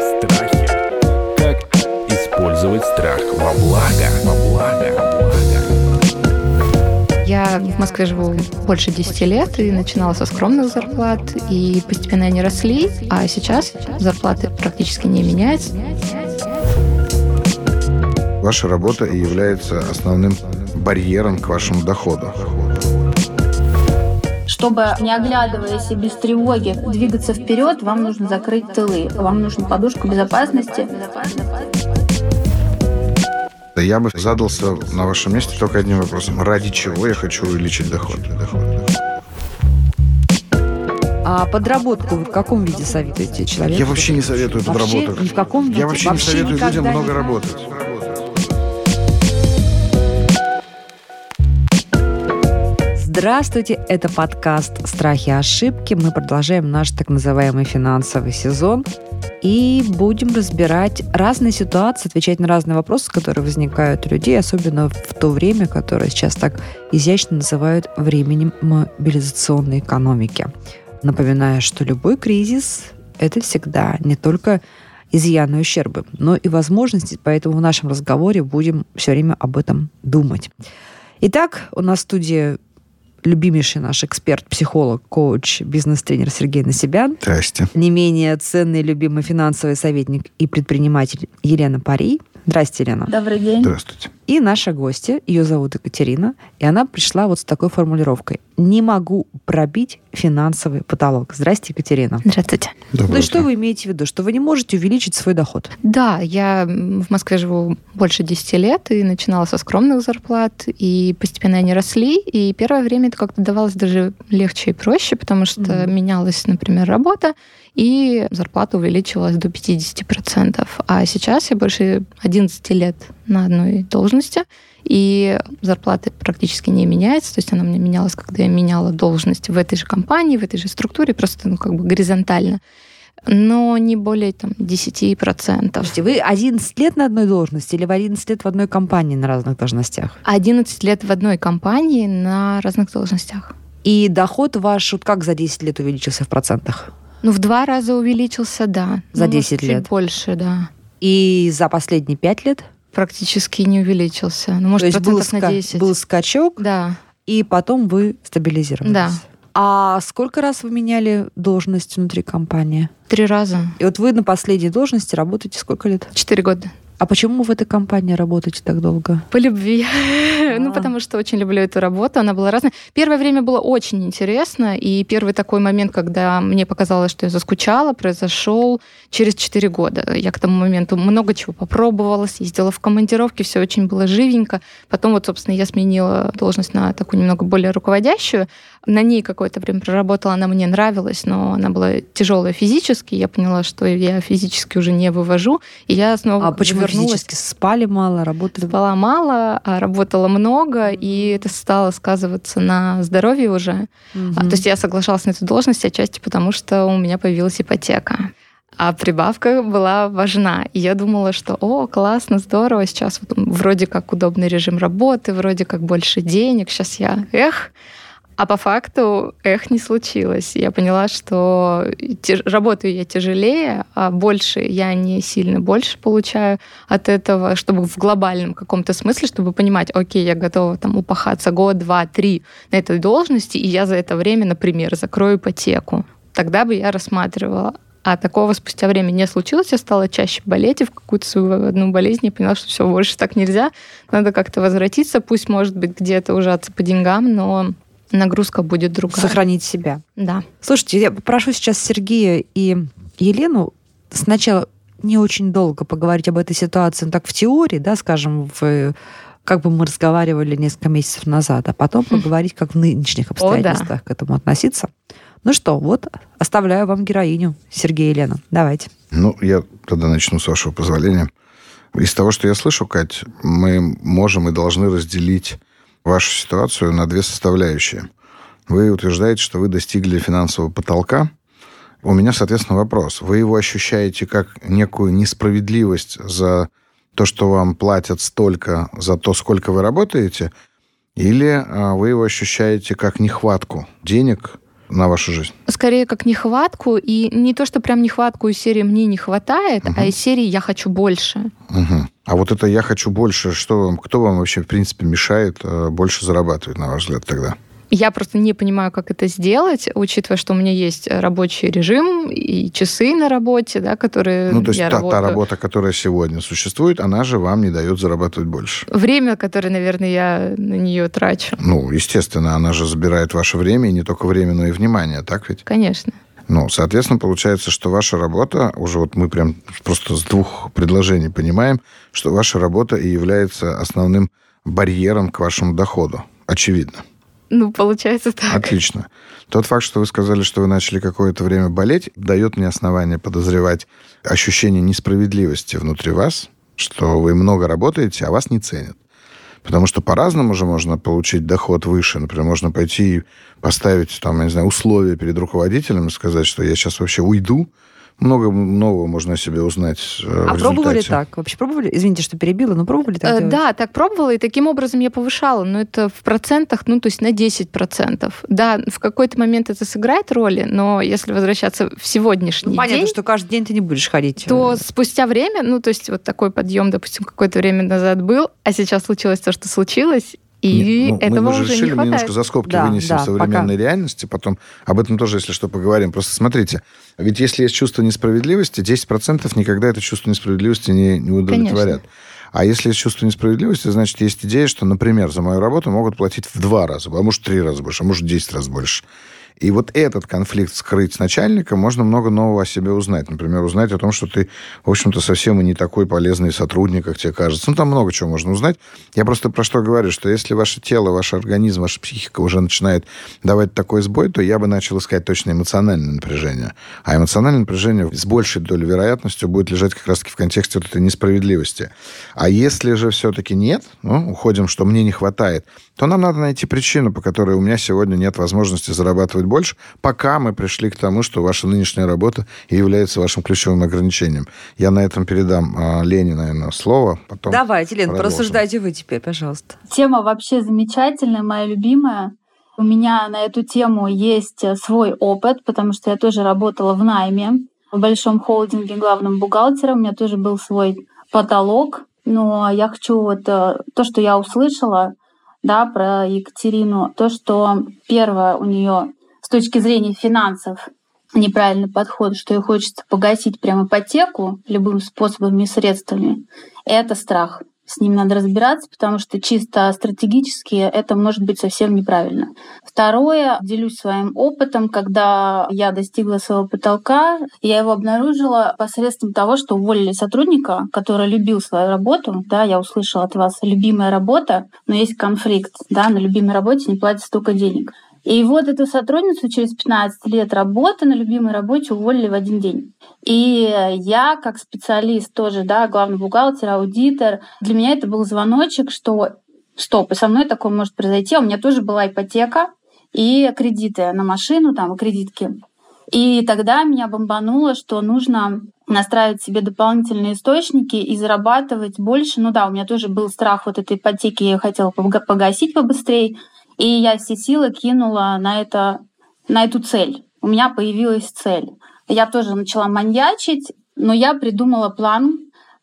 Страхи. Как использовать страх во благо? Во благо. Я в Москве живу больше 10 лет и начинала со скромных зарплат, и постепенно они росли, а сейчас зарплаты практически не меняются. Ваша работа и является основным барьером к вашему доходу. Чтобы, не оглядываясь и без тревоги, двигаться вперед, вам нужно закрыть тылы. Вам нужна подушка безопасности. Да Я бы задался на вашем месте только одним вопросом. Ради чего я хочу увеличить доход? А подработку вы в каком виде советуете человеку? Я вообще не советую Вообще подработок. ни в каком виде? Я вообще, не советую людям много не- работать. Здравствуйте, это подкаст «Страхи и ошибки». Мы продолжаем наш так называемый финансовый сезон и будем разбирать разные ситуации, отвечать на разные вопросы, которые возникают у людей, особенно в то время, которое сейчас так изящно называют временем мобилизационной экономики. Напоминаю, что любой кризис – это всегда не только изъяны и ущербы, но и возможности, поэтому в нашем разговоре будем все время об этом думать. Итак, у нас в студии любимейший наш эксперт, психолог, коуч, бизнес-тренер Сергей Насибян, Здрасте. не менее ценный, любимый финансовый советник и предприниматель Елена Парий. Здрасте, Елена. Добрый день. Здравствуйте. И наша гостья, ее зовут Екатерина, и она пришла вот с такой формулировкой. «Не могу пробить финансовый потолок». Здрасте, Екатерина. Здравствуйте. Доброе Ну и что вы имеете в виду? Что вы не можете увеличить свой доход? Да, я в Москве живу больше 10 лет и начинала со скромных зарплат, и постепенно они росли, и первое время это как-то давалось даже легче и проще, потому что Мгм. менялась, например, работа, и зарплата увеличивалась до 50%. А сейчас я больше 11 лет на одной должности, и зарплата практически не меняется, то есть она у меня менялась, когда я меняла должность в этой же компании, в этой же структуре, просто ну, как бы горизонтально но не более там, 10%. Слушайте, вы 11 лет на одной должности или в 11 лет в одной компании на разных должностях? 11 лет в одной компании на разных должностях. И доход ваш вот как за 10 лет увеличился в процентах? Ну, в два раза увеличился, да. За Ну, 10 может, чуть лет. больше, да. И за последние 5 лет? Практически не увеличился. Ну, может, То есть был, процентов на ска- 10. был скачок, Да. и потом вы стабилизировались. Да. А сколько раз вы меняли должность внутри компании? Три раза. И вот вы на последней должности работаете сколько лет? Четыре года. А почему в этой компании работаете так долго? По любви. Ну, А. потому что очень люблю эту работу. Она была разная. Первое время было очень интересно. И первый такой момент, когда мне показалось, что я заскучала, произошел через 4 года. Я к тому моменту много чего попробовала, съездила в командировки, все очень было живенько. Потом вот, собственно, я сменила должность на такую немного более руководящую. На ней какое-то время проработала, она мне нравилась, но она была тяжелая физически. Я поняла, что я физически уже не вывожу. И я снова А почему вернулась физически спали мало, работали? Спала мало, а работала много, и это стало сказываться на здоровье уже. А, то есть я соглашалась на эту должность отчасти потому, что у меня появилась ипотека. А прибавка была важна. И я думала, что, о, классно, здорово, сейчас вот вроде как удобный режим работы, вроде как больше денег, сейчас я, эх, а по факту, эх, не случилось. Я поняла, что те- работаю я тяжелее, а больше я не сильно больше получаю от этого, чтобы в глобальном каком-то смысле, чтобы понимать, окей, я готова там упахаться год, два, три на этой должности, и я за это время, например, закрою ипотеку. Тогда бы я рассматривала. А такого спустя время не случилось. Я стала чаще болеть, и в какую-то свою одну болезнь я поняла, что все, больше так нельзя. Надо как-то возвратиться. Пусть, может быть, где-то ужаться по деньгам, но нагрузка будет другая. Сохранить себя. Да. Слушайте, я попрошу сейчас Сергея и Елену сначала не очень долго поговорить об этой ситуации, ну, так в теории, да, скажем, в как бы мы разговаривали несколько месяцев назад, а потом поговорить, как в нынешних обстоятельствах к этому относиться. Ну что, вот оставляю вам героиню, Сергея и Елена. Давайте. Ну, я тогда начну, с вашего позволения. Из того, что я слышу, Кать, мы можем и должны разделить вашу ситуацию на две составляющие. Вы утверждаете, что вы достигли финансового потолка. У меня, соответственно, вопрос. Вы его ощущаете как некую несправедливость за то, что вам платят столько за то, сколько вы работаете? Или а, вы его ощущаете как нехватку денег на вашу жизнь? Скорее, как нехватку. И не то, что прям нехватку из серии «мне не хватает», Мгм. а из серии «я хочу больше». Мгм. А вот это «я хочу больше», что вам, кто вам вообще, в принципе, мешает э, больше зарабатывать, на ваш взгляд, тогда? Я просто не понимаю, как это сделать, учитывая, что у меня есть рабочий режим и часы на работе, да, которые Ну, то есть я та, та работаю. работа, которая сегодня существует, она же вам не дает зарабатывать больше. Время, которое, наверное, я на нее трачу. Ну, естественно, она же забирает ваше время, и не только время, но и внимание, так ведь? Конечно. Ну, соответственно, получается, что ваша работа, уже вот мы прям просто с двух предложений понимаем, что ваша работа и является основным барьером к вашему доходу. Очевидно. Ну, получается так. Отлично. Тот факт, что вы сказали, что вы начали какое-то время болеть, дает мне основание подозревать ощущение несправедливости внутри вас, что вы много работаете, а вас не ценят. Потому что по-разному же можно получить доход выше. Например, можно пойти и поставить, там, я не знаю, условия перед руководителем и сказать, что я сейчас вообще уйду. Много нового можно о себе узнать э, в А пробовали результате. так? Вообще пробовали? Извините, что перебила, но пробовали так Э, делать? Да, так пробовала, и таким образом я повышала, но это в процентах, ну, то есть на 10%. Да, в какой-то момент это сыграет роли, но если возвращаться в сегодняшний Ну, понятно, день, что каждый день ты не будешь ходить. то э, спустя время, ну, то есть вот такой подъем, допустим, какое-то время назад был, а сейчас случилось то, что случилось, и Нет, ну, этого мы, мы же уже решили, не мы немножко за скобки Да, вынесем да, современной реальности, потом об этом тоже, если что, поговорим. Просто смотрите, ведь если есть чувство несправедливости, 10% никогда это чувство несправедливости не, не удовлетворят. А если есть чувство несправедливости, значит, есть идея, что, например, за мою работу могут платить в два раза, а может, в три раза больше, а может, в 10 раз больше. И вот этот конфликт скрыть с начальником, можно много нового о себе узнать. Например, узнать о том, что ты, в общем-то, совсем и не такой полезный сотрудник, как тебе кажется. Ну, там много чего можно узнать. Я просто про что говорю, что если ваше тело, ваш организм, ваша психика уже начинает давать такой сбой, то я бы начал искать точно эмоциональное напряжение. А эмоциональное напряжение с большей долей вероятностью будет лежать как раз-таки в контексте вот этой несправедливости. А если же все-таки нет, ну, уходим, что мне не хватает, то нам надо найти причину, по которой у меня сегодня нет возможности зарабатывать больше, пока мы пришли к тому, что ваша нынешняя работа и является вашим ключевым ограничением. Я на этом передам а, Лене, наверное, слово. Потом Давайте, Лен, продолжим. порассуждайте вы теперь, пожалуйста. Тема вообще замечательная, моя любимая. У меня на эту тему есть э, свой опыт, потому что я тоже работала в найме в большом холдинге главным бухгалтером. У меня тоже был свой потолок. Но я хочу вот э, то, что я услышала, да, про Екатерину, то, что первое у нее с точки зрения финансов неправильный подход, что ей хочется погасить прям ипотеку любым способами и средствами, это страх. С ним надо разбираться, потому что чисто стратегически это может быть совсем неправильно. Второе, делюсь своим опытом, когда я достигла своего потолка, я его обнаружила посредством того, что уволили сотрудника, который любил свою работу. Да, я услышала от вас любимая работа, но есть конфликт. Да, на любимой работе не платят столько денег. И вот эту сотрудницу через 15 лет работы на любимой работе уволили в один день. И я, как специалист тоже, да, главный бухгалтер, аудитор, для меня это был звоночек, что стоп, и со мной такое может произойти. А У меня тоже была ипотека и кредиты на машину, там, кредитки. И тогда меня бомбануло, что нужно настраивать себе дополнительные источники и зарабатывать больше. Ну да, у меня тоже был страх вот этой ипотеки, я хотела пога- погасить побыстрее. И я все силы кинула на, это, на эту цель. У меня появилась цель. Я тоже начала маньячить, но я придумала план,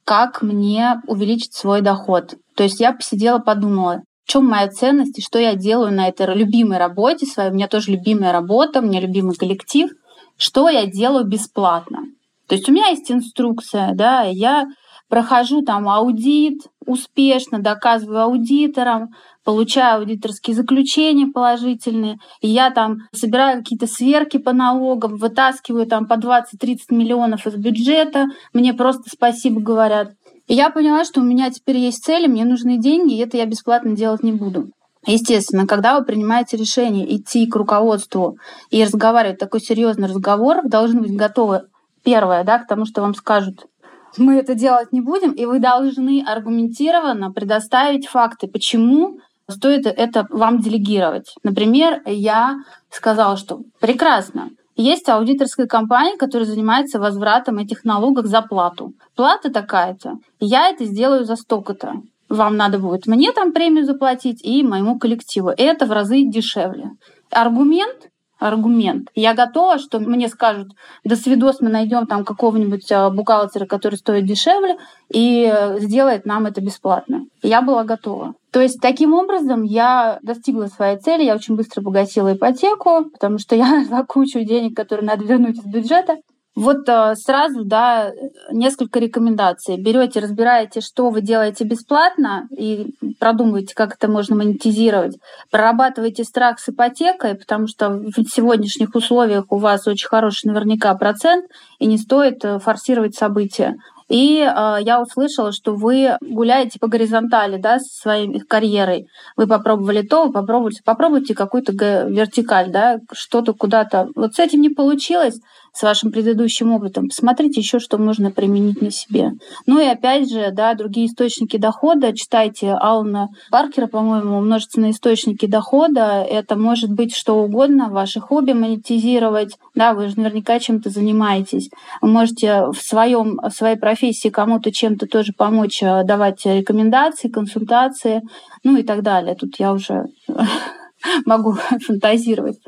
как мне увеличить свой доход. То есть я посидела, подумала, в чем моя ценность и что я делаю на этой любимой работе своей. У меня тоже любимая работа, у меня любимый коллектив. Что я делаю бесплатно. То есть у меня есть инструкция, да, я прохожу там аудит успешно, доказываю аудиторам, получаю аудиторские заключения положительные, и я там собираю какие-то сверки по налогам, вытаскиваю там по 20-30 миллионов из бюджета, мне просто спасибо говорят. И я поняла, что у меня теперь есть цели, мне нужны деньги, и это я бесплатно делать не буду. Естественно, когда вы принимаете решение идти к руководству и разговаривать такой серьезный разговор, вы должны быть готовы, первое, да, к тому, что вам скажут, мы это делать не будем, и вы должны аргументированно предоставить факты, почему стоит это вам делегировать. Например, я сказала, что прекрасно, есть аудиторская компания, которая занимается возвратом этих налогов за плату. Плата такая-то. Я это сделаю за столько-то. вам надо будет мне там премию заплатить и моему коллективу. Это в разы дешевле. Аргумент аргумент. Я готова, что мне скажут, до свидос мы найдем там какого-нибудь а, бухгалтера, который стоит дешевле, и э, сделает нам это бесплатно. Я была готова. То есть таким образом я достигла своей цели, я очень быстро погасила ипотеку, потому что я нашла кучу денег, которые надо вернуть из бюджета. Вот э, сразу, да, несколько рекомендаций. Берете, разбираете, что вы делаете бесплатно и продумываете, как это можно монетизировать. Прорабатывайте страх с ипотекой, потому что в сегодняшних условиях у вас очень хороший наверняка процент, и не стоит э, форсировать события. И э, я услышала, что вы гуляете по горизонтали, да, со своей карьерой. Вы попробовали то, вы попробуйте, попробуйте какую-то вертикаль, да, что-то куда-то. Вот с этим не получилось с вашим предыдущим опытом. Посмотрите еще, что можно применить на себе. Ну и опять же, да, другие источники дохода. Читайте Алана Паркера, по-моему, множественные источники дохода. Это может быть что угодно, ваши хобби монетизировать. Да, вы же наверняка чем-то занимаетесь. Вы можете в, своем, в своей профессии кому-то чем-то тоже помочь, э, давать рекомендации, консультации, ну и так далее. Тут я уже могу фантазировать.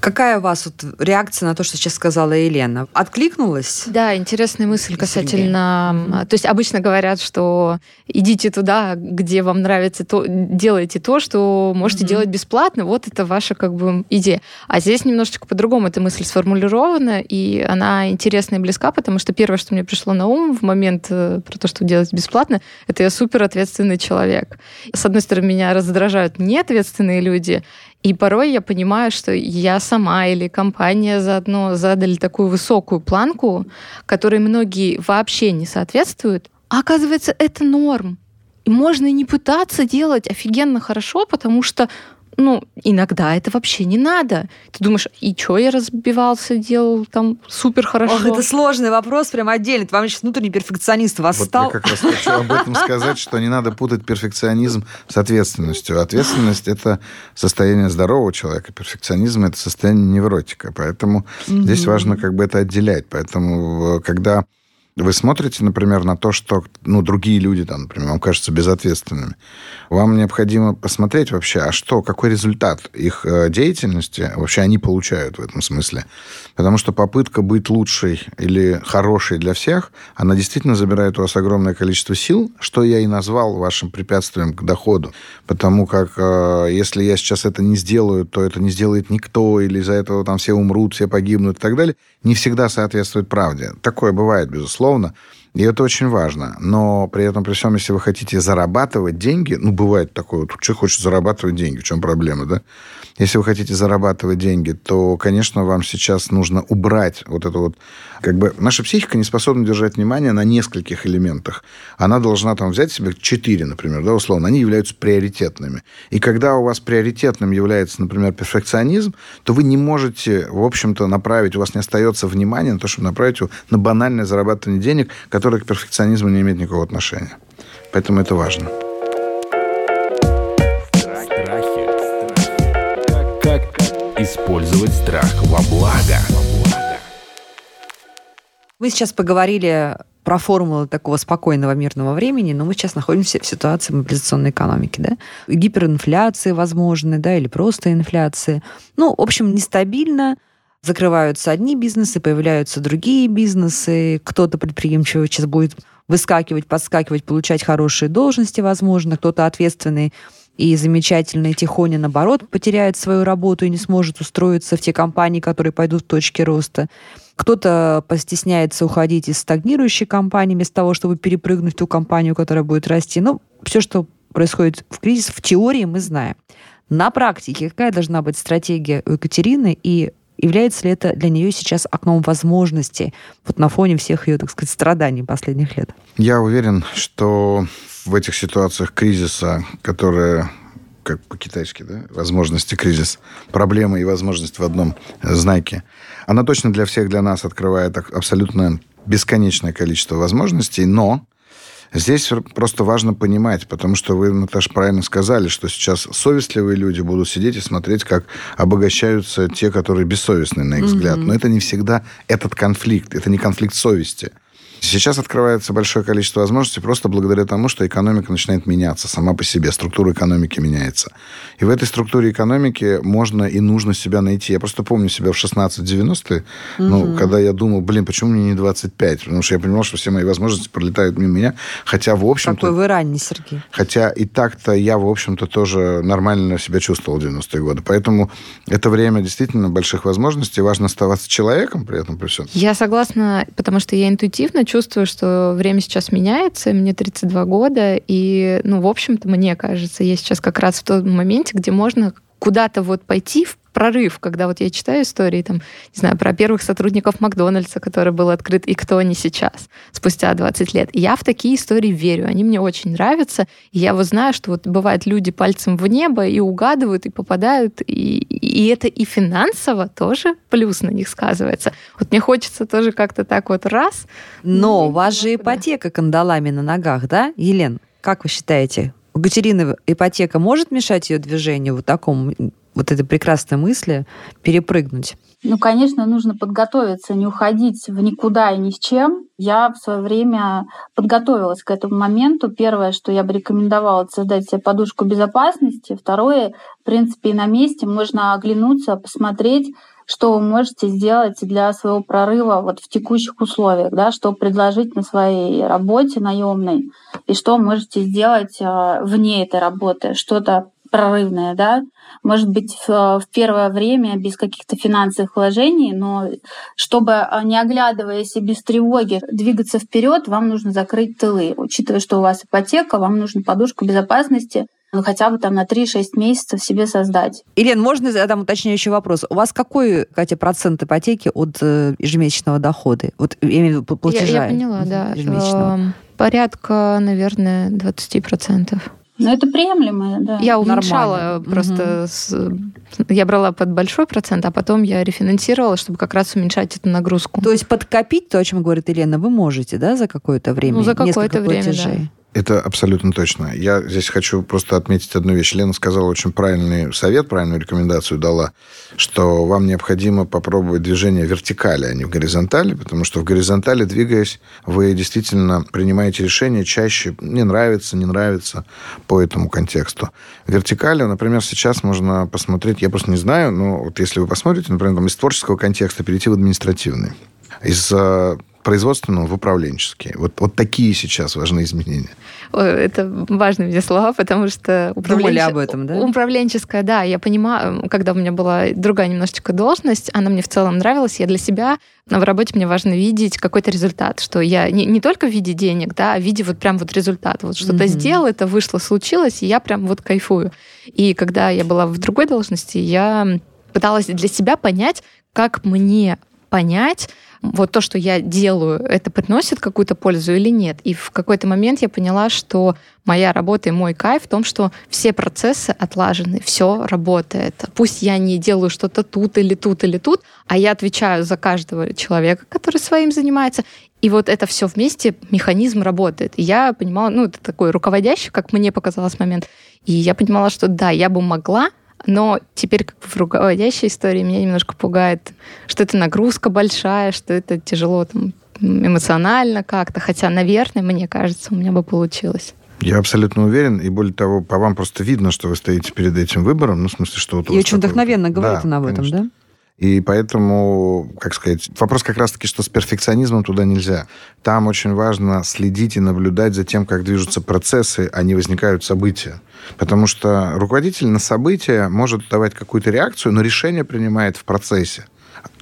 Какая у вас вот реакция на то, что сейчас сказала Елена? Откликнулась? Да, интересная мысль касательно... То есть обычно говорят, что идите туда, где вам нравится, то, делайте то, что можете mm-hmm. делать бесплатно. Вот это ваша как бы идея. А здесь немножечко по-другому эта мысль сформулирована, и она интересная и близка, потому что первое, что мне пришло на ум в момент э, про то, что делать бесплатно, это я супер ответственный человек. С одной стороны, меня раздражают неответственные люди, и порой я понимаю, что я сама или компания заодно задали такую высокую планку, которой многие вообще не соответствуют. А оказывается, это норм. И можно и не пытаться делать офигенно хорошо, потому что ну, иногда это вообще не надо. Ты думаешь, и что я разбивался, делал там супер хорошо? Ох, это сложный вопрос, прям отдельно. Вам сейчас внутренний перфекционист восстал. Вот я как раз хочу об этом сказать, что не надо путать перфекционизм с ответственностью. Ответственность – это состояние здорового человека, перфекционизм – это состояние невротика. Поэтому здесь важно как бы это отделять. Поэтому когда вы смотрите, например, на то, что ну, другие люди, там, например, вам кажутся безответственными. Вам необходимо посмотреть вообще, а что, какой результат их э, деятельности вообще они получают в этом смысле. Потому что попытка быть лучшей или хорошей для всех, она действительно забирает у вас огромное количество сил, что я и назвал вашим препятствием к доходу. Потому как э, если я сейчас это не сделаю, то это не сделает никто, или из-за этого там все умрут, все погибнут и так далее, не всегда соответствует правде. Такое бывает, безусловно безусловно, и это очень важно. Но при этом, при всем, если вы хотите зарабатывать деньги, ну, бывает такое, вот, человек хочет зарабатывать деньги, в чем проблема, да? Если вы хотите зарабатывать деньги, то, конечно, вам сейчас нужно убрать вот это вот... Как бы наша психика не способна держать внимание на нескольких элементах. Она должна там взять себе четыре, например, да, условно. Они являются приоритетными. И когда у вас приоритетным является, например, перфекционизм, то вы не можете, в общем-то, направить, у вас не остается внимания на то, чтобы направить его на банальное зарабатывание денег, которое к перфекционизму не имеет никакого отношения. Поэтому это важно. Использовать страх во благо. Мы сейчас поговорили про формулы такого спокойного мирного времени, но мы сейчас находимся в ситуации мобилизационной экономики, да? Гиперинфляции возможны, да, или просто инфляции. Ну, в общем, нестабильно, закрываются одни бизнесы, появляются другие бизнесы, кто-то предприимчивый сейчас будет выскакивать, подскакивать, получать хорошие должности, возможно, кто-то ответственный и замечательный Тихоня, наоборот, потеряет свою работу и не сможет устроиться в те компании, которые пойдут в точке роста. Кто-то постесняется уходить из стагнирующей компании вместо того, чтобы перепрыгнуть в ту компанию, которая будет расти. Ну, все, что происходит в кризис, в теории мы знаем. На практике какая должна быть стратегия у Екатерины и является ли это для нее сейчас окном возможностей вот на фоне всех ее, так сказать, страданий последних лет? Я уверен, что в этих ситуациях кризиса, которые как по-китайски, да, возможности кризис, проблемы и возможность в одном знаке, она точно для всех, для нас открывает абсолютно бесконечное количество возможностей, но Здесь просто важно понимать, потому что вы, Наташа, правильно сказали, что сейчас совестливые люди будут сидеть и смотреть, как обогащаются те, которые бессовестны, на их взгляд. Но это не всегда этот конфликт, это не конфликт совести. Сейчас открывается большое количество возможностей просто благодаря тому, что экономика начинает меняться сама по себе, структура экономики меняется. И в этой структуре экономики можно и нужно себя найти. Я просто помню себя в 16-90-е, угу. ну, когда я думал, блин, почему мне не 25? Потому что я понимал, что все мои возможности пролетают мимо меня. Хотя, в общем-то... Какой вы ранний, Сергей. Хотя и так-то я, в общем-то, тоже нормально себя чувствовал в 90-е годы. Поэтому это время действительно больших возможностей. Важно оставаться человеком при этом, при всем. Я согласна, потому что я интуитивно чувствую, что время сейчас меняется, мне 32 года, и, ну, в общем-то, мне кажется, я сейчас как раз в том моменте, где можно куда-то вот пойти в прорыв, когда вот я читаю истории, там, не знаю, про первых сотрудников Макдональдса, который был открыт, и кто они сейчас, спустя 20 лет. я в такие истории верю, они мне очень нравятся. И я вот знаю, что вот бывает люди пальцем в небо и угадывают, и попадают, и, и это и финансово тоже плюс на них сказывается. Вот мне хочется тоже как-то так вот раз. Но у вас же ипотека кандалами на ногах, да, Елен? Как вы считаете, у Катерины ипотека может мешать ее движению вот такому вот этой прекрасной мысли перепрыгнуть? Ну, конечно, нужно подготовиться, не уходить в никуда и ни с чем. Я в свое время подготовилась к этому моменту. Первое, что я бы рекомендовала, это создать себе подушку безопасности. Второе, в принципе, и на месте можно оглянуться, посмотреть, что вы можете сделать для своего прорыва вот в текущих условиях, да, что предложить на своей работе наемной, и что можете сделать а, вне этой работы, что-то прорывное, да, может быть, в, первое время без каких-то финансовых вложений, но чтобы, а, не оглядываясь и без тревоги, двигаться вперед, вам нужно закрыть тылы. Учитывая, что у вас ипотека, вам нужна подушка безопасности, ну, хотя бы там на 3-6 месяцев себе создать. Ирен, можно задам уточняющий вопрос? У вас какой, Катя, процент ипотеки от э, ежемесячного дохода? Вот я имею в виду платежа я, я поняла, да. Эм, порядка, наверное, 20%. Ну, это приемлемое, да. Я уменьшала Нормально. просто... Угу. С, я брала под большой процент, а потом я рефинансировала, чтобы как раз уменьшать эту нагрузку. То есть подкопить то, о чем говорит Елена, вы можете, да, за какое-то время? Ну, за какое-то время, платежей. да. Это абсолютно точно. Я здесь хочу просто отметить одну вещь. Лена сказала очень правильный совет, правильную рекомендацию дала, что вам необходимо попробовать движение вертикали, а не в горизонтали, потому что в горизонтали, двигаясь, вы действительно принимаете решения чаще не нравится, не нравится по этому контексту. В вертикали, например, сейчас можно посмотреть, я просто не знаю, но вот если вы посмотрите, например, там, из творческого контекста перейти в административный из э, производственного в управленческий. Вот, вот такие сейчас важны изменения. Это важные мне слова, потому что управленче... об этом, да? управленческая, да, я понимаю, когда у меня была другая немножечко должность, она мне в целом нравилась, я для себя в работе мне важно видеть какой-то результат, что я не, не только в виде денег, да, а в виде вот прям вот результата. Вот что-то mm-hmm. сделал, это вышло, случилось, и я прям вот кайфую. И когда я была в другой должности, я пыталась для себя понять, как мне понять, вот то, что я делаю, это приносит какую-то пользу или нет. И в какой-то момент я поняла, что моя работа и мой кайф в том, что все процессы отлажены, все работает. Пусть я не делаю что-то тут или тут или тут, а я отвечаю за каждого человека, который своим занимается. И вот это все вместе, механизм работает. И я понимала, ну, это такой руководящий, как мне показалось момент. И я понимала, что да, я бы могла но теперь как в руководящей истории меня немножко пугает, что это нагрузка большая, что это тяжело там, эмоционально как-то. Хотя, наверное, мне кажется, у меня бы получилось. Я абсолютно уверен, и более того, по вам просто видно, что вы стоите перед этим выбором, ну, в смысле, что... Вот и очень такой... вдохновенно говорите да, об этом, конечно. да? И поэтому, как сказать, вопрос как раз-таки, что с перфекционизмом туда нельзя. Там очень важно следить и наблюдать за тем, как движутся процессы, а не возникают события. Потому что руководитель на события может давать какую-то реакцию, но решение принимает в процессе.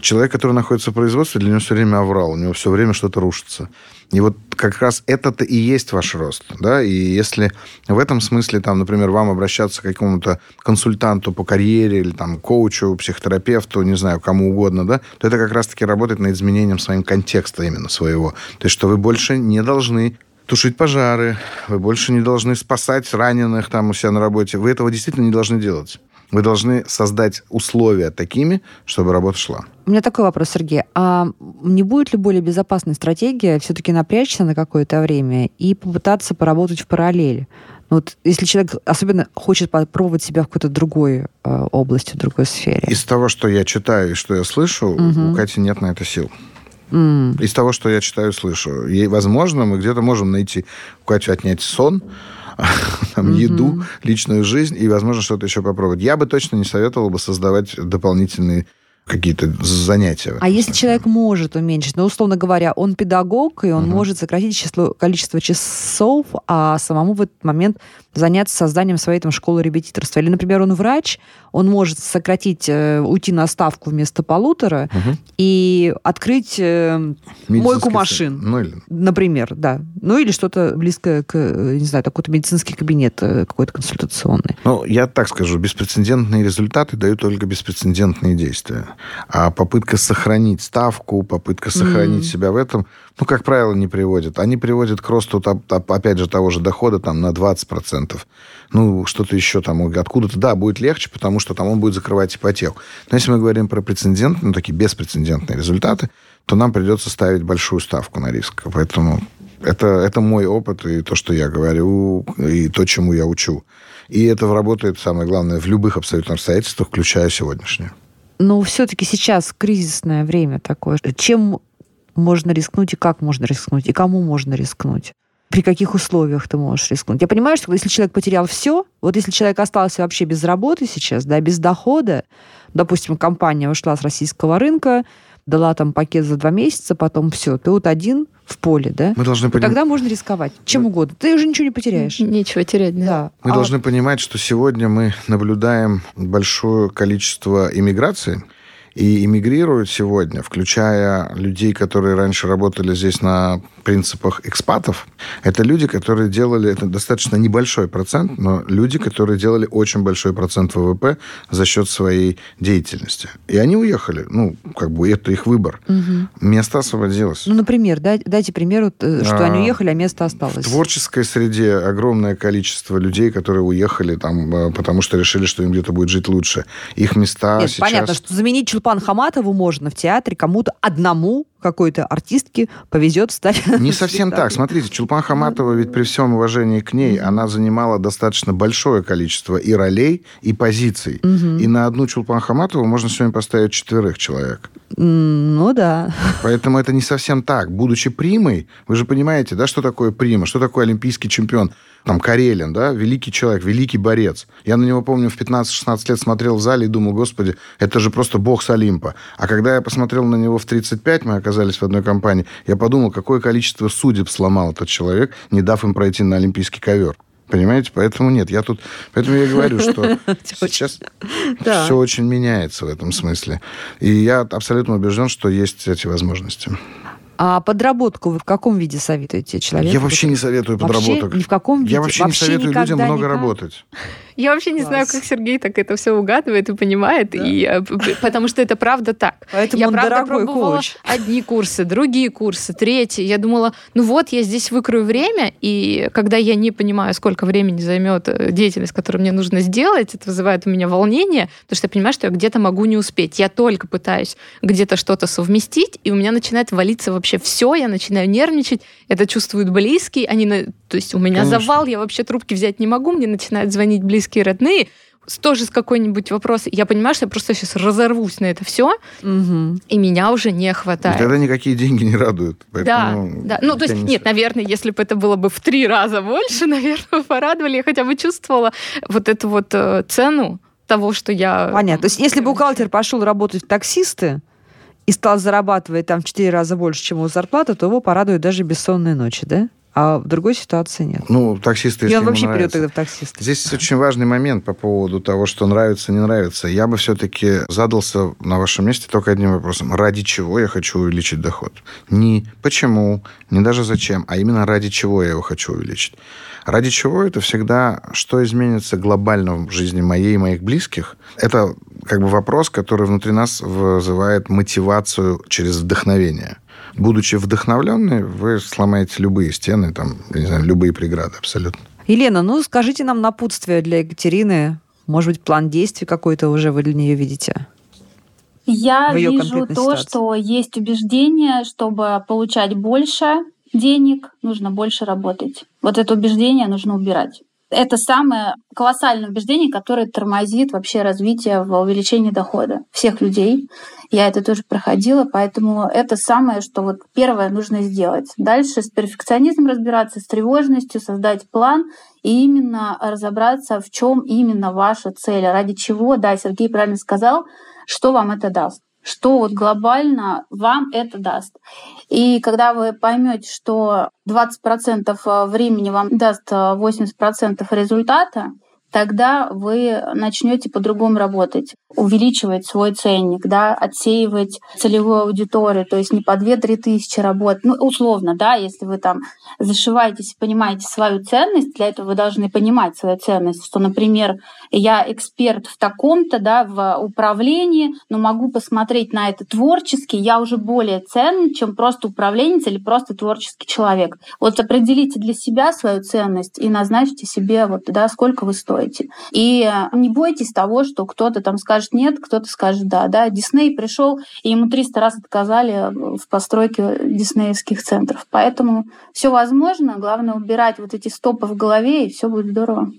Человек, который находится в производстве, для него все время аврал, у него все время что-то рушится. И вот как раз это-то и есть ваш рост. Да? И если в этом смысле, там, например, вам обращаться к какому-то консультанту по карьере или там, коучу, психотерапевту, не знаю, кому угодно, да, то это как раз-таки работает над изменением своим контекста именно своего. То есть, что вы больше не должны тушить пожары, вы больше не должны спасать раненых там у себя на работе. Вы этого действительно не должны делать. Вы должны создать условия такими, чтобы работа шла. У меня такой вопрос, Сергей. А не будет ли более безопасной стратегия все-таки напрячься на какое-то время и попытаться поработать в параллели? Ну, вот если человек особенно хочет попробовать себя в какой-то другой э, области, в другой сфере. Из того, что я читаю и что я слышу, угу. у Кати нет на это сил. М. Из того, что я читаю слышу. И, возможно, мы где-то можем найти, у Кати отнять сон, там, Мгм. еду, личную жизнь и, возможно, что-то еще попробовать. Я бы точно не советовал бы создавать дополнительные какие-то занятия. А если человек может уменьшить, ну, условно говоря, он педагог, и он Мгм. может сократить число, количество часов, а самому в этот момент заняться созданием своей там, школы репетиторства. Или, например, он врач, он может сократить, э, уйти на ставку вместо полутора Мгм. и открыть, э, мойку машин. Ну, или например, да. Ну, или что-то близкое к, э, не знаю, какой-то медицинский кабинет э, какой-то консультационный. Ну, я так скажу, беспрецедентные результаты дают только беспрецедентные действия. А попытка сохранить ставку, попытка сохранить Мгм. себя в этом, ну, как правило, не приводит. Они приводят к росту, опять же, того же дохода там, на 20%. Ну, что-то еще там откуда-то. Да, будет легче, потому что там он будет закрывать ипотеку. Но если мы говорим про прецедентные, ну, такие беспрецедентные результаты, то нам придется ставить большую ставку на риск. Поэтому это, это мой опыт и то, что я говорю, и то, чему я учу. И это работает, самое главное, в любых абсолютно обстоятельствах, включая сегодняшнее. Но все-таки сейчас кризисное время такое. Чем можно рискнуть и как можно рискнуть, и кому можно рискнуть? При каких условиях ты можешь рискнуть? Я понимаю, что если человек потерял все, вот если человек остался вообще без работы сейчас, да, без дохода, допустим, компания ушла с российского рынка, дала там пакет за два месяца, потом все, ты вот один в поле, да? Мы должны, поним- тогда можно рисковать чем угодно. Ты уже ничего не потеряешь. Нечего терять, да. Да. мы А должны понимать, что сегодня мы наблюдаем большое количество иммиграции, и иммигрируют сегодня, включая людей, которые раньше работали здесь на принципах экспатов, это люди, которые делали, это достаточно небольшой процент, но люди, которые делали очень большой процент ВВП за счет своей деятельности. И они уехали. Ну, как бы это их выбор. Мгм. Место освободилось. Ну, например, дай- дайте пример, э, что А, они уехали, а место В осталось. творческой среде огромное количество людей, которые уехали там, э, потому что решили, что им где-то будет жить лучше. Их места Нет, сейчас... понятно, что заменить Чулпан Хаматову можно в театре кому-то одному, какой-то артистке повезет стать... Не совсем так. Смотрите, Чулпан Хаматова, ведь при всем уважении к ней, она занимала достаточно большое количество и ролей, и позиций. Мгм. И на одну Чулпан Хаматову можно сегодня поставить четверых человек. Ну да. Поэтому это не совсем так. Будучи примой, вы же понимаете, да, что такое прима, что такое олимпийский чемпион. Там Карелин, да, великий человек, великий борец. Я на него, помню, в 15-16 лет смотрел в зале и думал, господи, это же просто бог с Олимпа. А когда я посмотрел на него в 35, мы оказались в одной компании, я подумал, какое количество судеб сломал этот человек, не дав им пройти на олимпийский ковер. Понимаете? Поэтому нет, я тут... Поэтому я говорю, что сейчас Да. все очень меняется в этом смысле. И я абсолютно убежден, что есть эти возможности. А подработку вы в каком виде советуете человеку? Я вообще не советую Вообще подработок. ни в каком виде? Я вообще, не советую никогда людям много никак? работать. Я вообще не знаю, Класс. как Сергей так это все угадывает и понимает, и, э, потому что это правда так. Поэтому я он правда дорогой пробовала коуч. одни курсы, другие курсы, третьи. Я думала, ну вот, я здесь выкрою время, и когда я не понимаю, сколько времени займет э, деятельность, которую мне нужно сделать, это вызывает у меня волнение, потому что я понимаю, что я где-то могу не успеть. Я только пытаюсь где-то что-то совместить, и у меня начинает валиться вообще все, я начинаю нервничать, это чувствуют близкие, они, на- то есть у меня Конечно. завал, я вообще трубки взять не могу, мне начинают звонить близкие родные, с- тоже с какой-нибудь вопросом. Я понимаю, что я просто сейчас разорвусь на это все, Мгм. и меня уже не И хватает. тогда никакие деньги не радуют. Да, Поэтому, да. Ну, то есть, конечно. нет, наверное, если бы это было бы в три раза больше, наверное, порадовали, я хотя бы чувствовала вот эту вот э, цену того, что я... Понятно. То есть если бухгалтер пошел работать в таксисты и стал зарабатывать там в 4 раза больше, чем его зарплата, то его порадуют даже бессонные ночи, да? А в другой ситуации нет. Ну, таксисты, ему вообще нравится. тогда в таксист. Здесь очень важный момент по поводу того, что нравится, не нравится. Я бы все-таки задался на вашем месте только одним вопросом. Ради чего я хочу увеличить доход? Не почему, не даже зачем, а именно ради чего я его хочу увеличить. Ради чего это всегда, что изменится глобально в жизни моей и моих близких, это как бы вопрос, который внутри нас вызывает мотивацию через вдохновение. Будучи вдохновленной, вы сломаете любые стены, там, я не знаю, любые преграды абсолютно. Елена, ну скажите нам напутствие для Екатерины. Может быть, план действий какой-то уже вы для нее видите? Я вижу то, ситуации? что есть убеждение, чтобы получать больше денег, нужно больше работать. Вот это убеждение нужно убирать. Это самое колоссальное убеждение, которое тормозит вообще развитие в увеличении дохода всех людей. Я это тоже проходила, поэтому это самое, что вот первое нужно сделать. Дальше с перфекционизмом разбираться, с тревожностью, создать план и именно разобраться, в чем именно ваша цель, ради чего, да, Сергей правильно сказал, что вам это даст что вот глобально вам это даст. И когда вы поймете, что 20% времени вам даст 80% результата, тогда вы начнете по-другому работать, увеличивать свой ценник, да, отсеивать целевую аудиторию, то есть не по 2-3 тысячи работ, ну, условно, да, если вы там зашиваетесь и понимаете свою ценность, для этого вы должны понимать свою ценность, что, например, я эксперт в таком-то, да, в управлении, но могу посмотреть на это творчески, я уже более ценный, чем просто управленец или просто творческий человек. Вот определите для себя свою ценность и назначьте себе, вот, да, сколько вы стоите делаете. И не бойтесь того, что кто-то там скажет нет, кто-то скажет да. да. Дисней пришел, и ему 300 раз отказали в постройке диснеевских центров. Поэтому все возможно, главное убирать вот эти стопы в голове, и все будет здорово.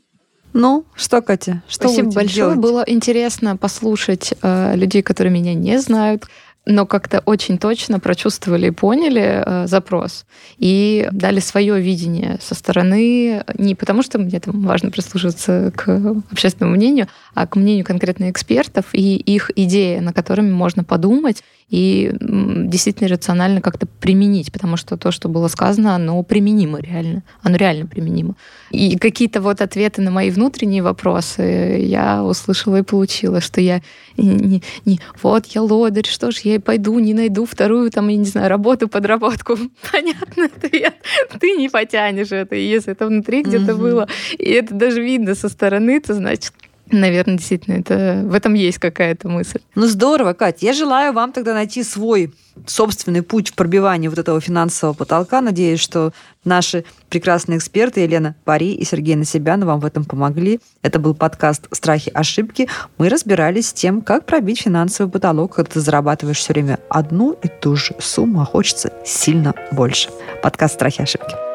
Ну, что, Катя, что Спасибо большое. Делать? Было интересно послушать э, людей, которые меня не знают, но как-то очень точно прочувствовали и поняли э, запрос и дали свое видение со стороны, не потому что мне там важно прислушиваться к общественному мнению, а к мнению конкретно экспертов и их идеи, на которыми можно подумать и действительно рационально как-то применить, потому что то, что было сказано, оно применимо реально, оно реально применимо. И какие-то вот ответы на мои внутренние вопросы я услышала и получила, что я не, не вот я лодырь, что ж, я и пойду, не найду вторую, там, я не знаю, работу, подработку. Понятно, ответ. Ты не потянешь это, если это внутри где-то было. И это даже видно со стороны, то значит, Наверное, действительно, это, в этом есть какая-то мысль. Ну, здорово, Кать. Я желаю вам тогда найти свой собственный путь в пробивании вот этого финансового потолка. Надеюсь, что наши прекрасные эксперты Елена Пари и Сергей Насибян вам в этом помогли. Это был подкаст «Страхи, ошибки». Мы разбирались с тем, как пробить финансовый потолок, когда ты зарабатываешь все время одну и ту же сумму, а хочется сильно больше. Подкаст «Страхи, ошибки».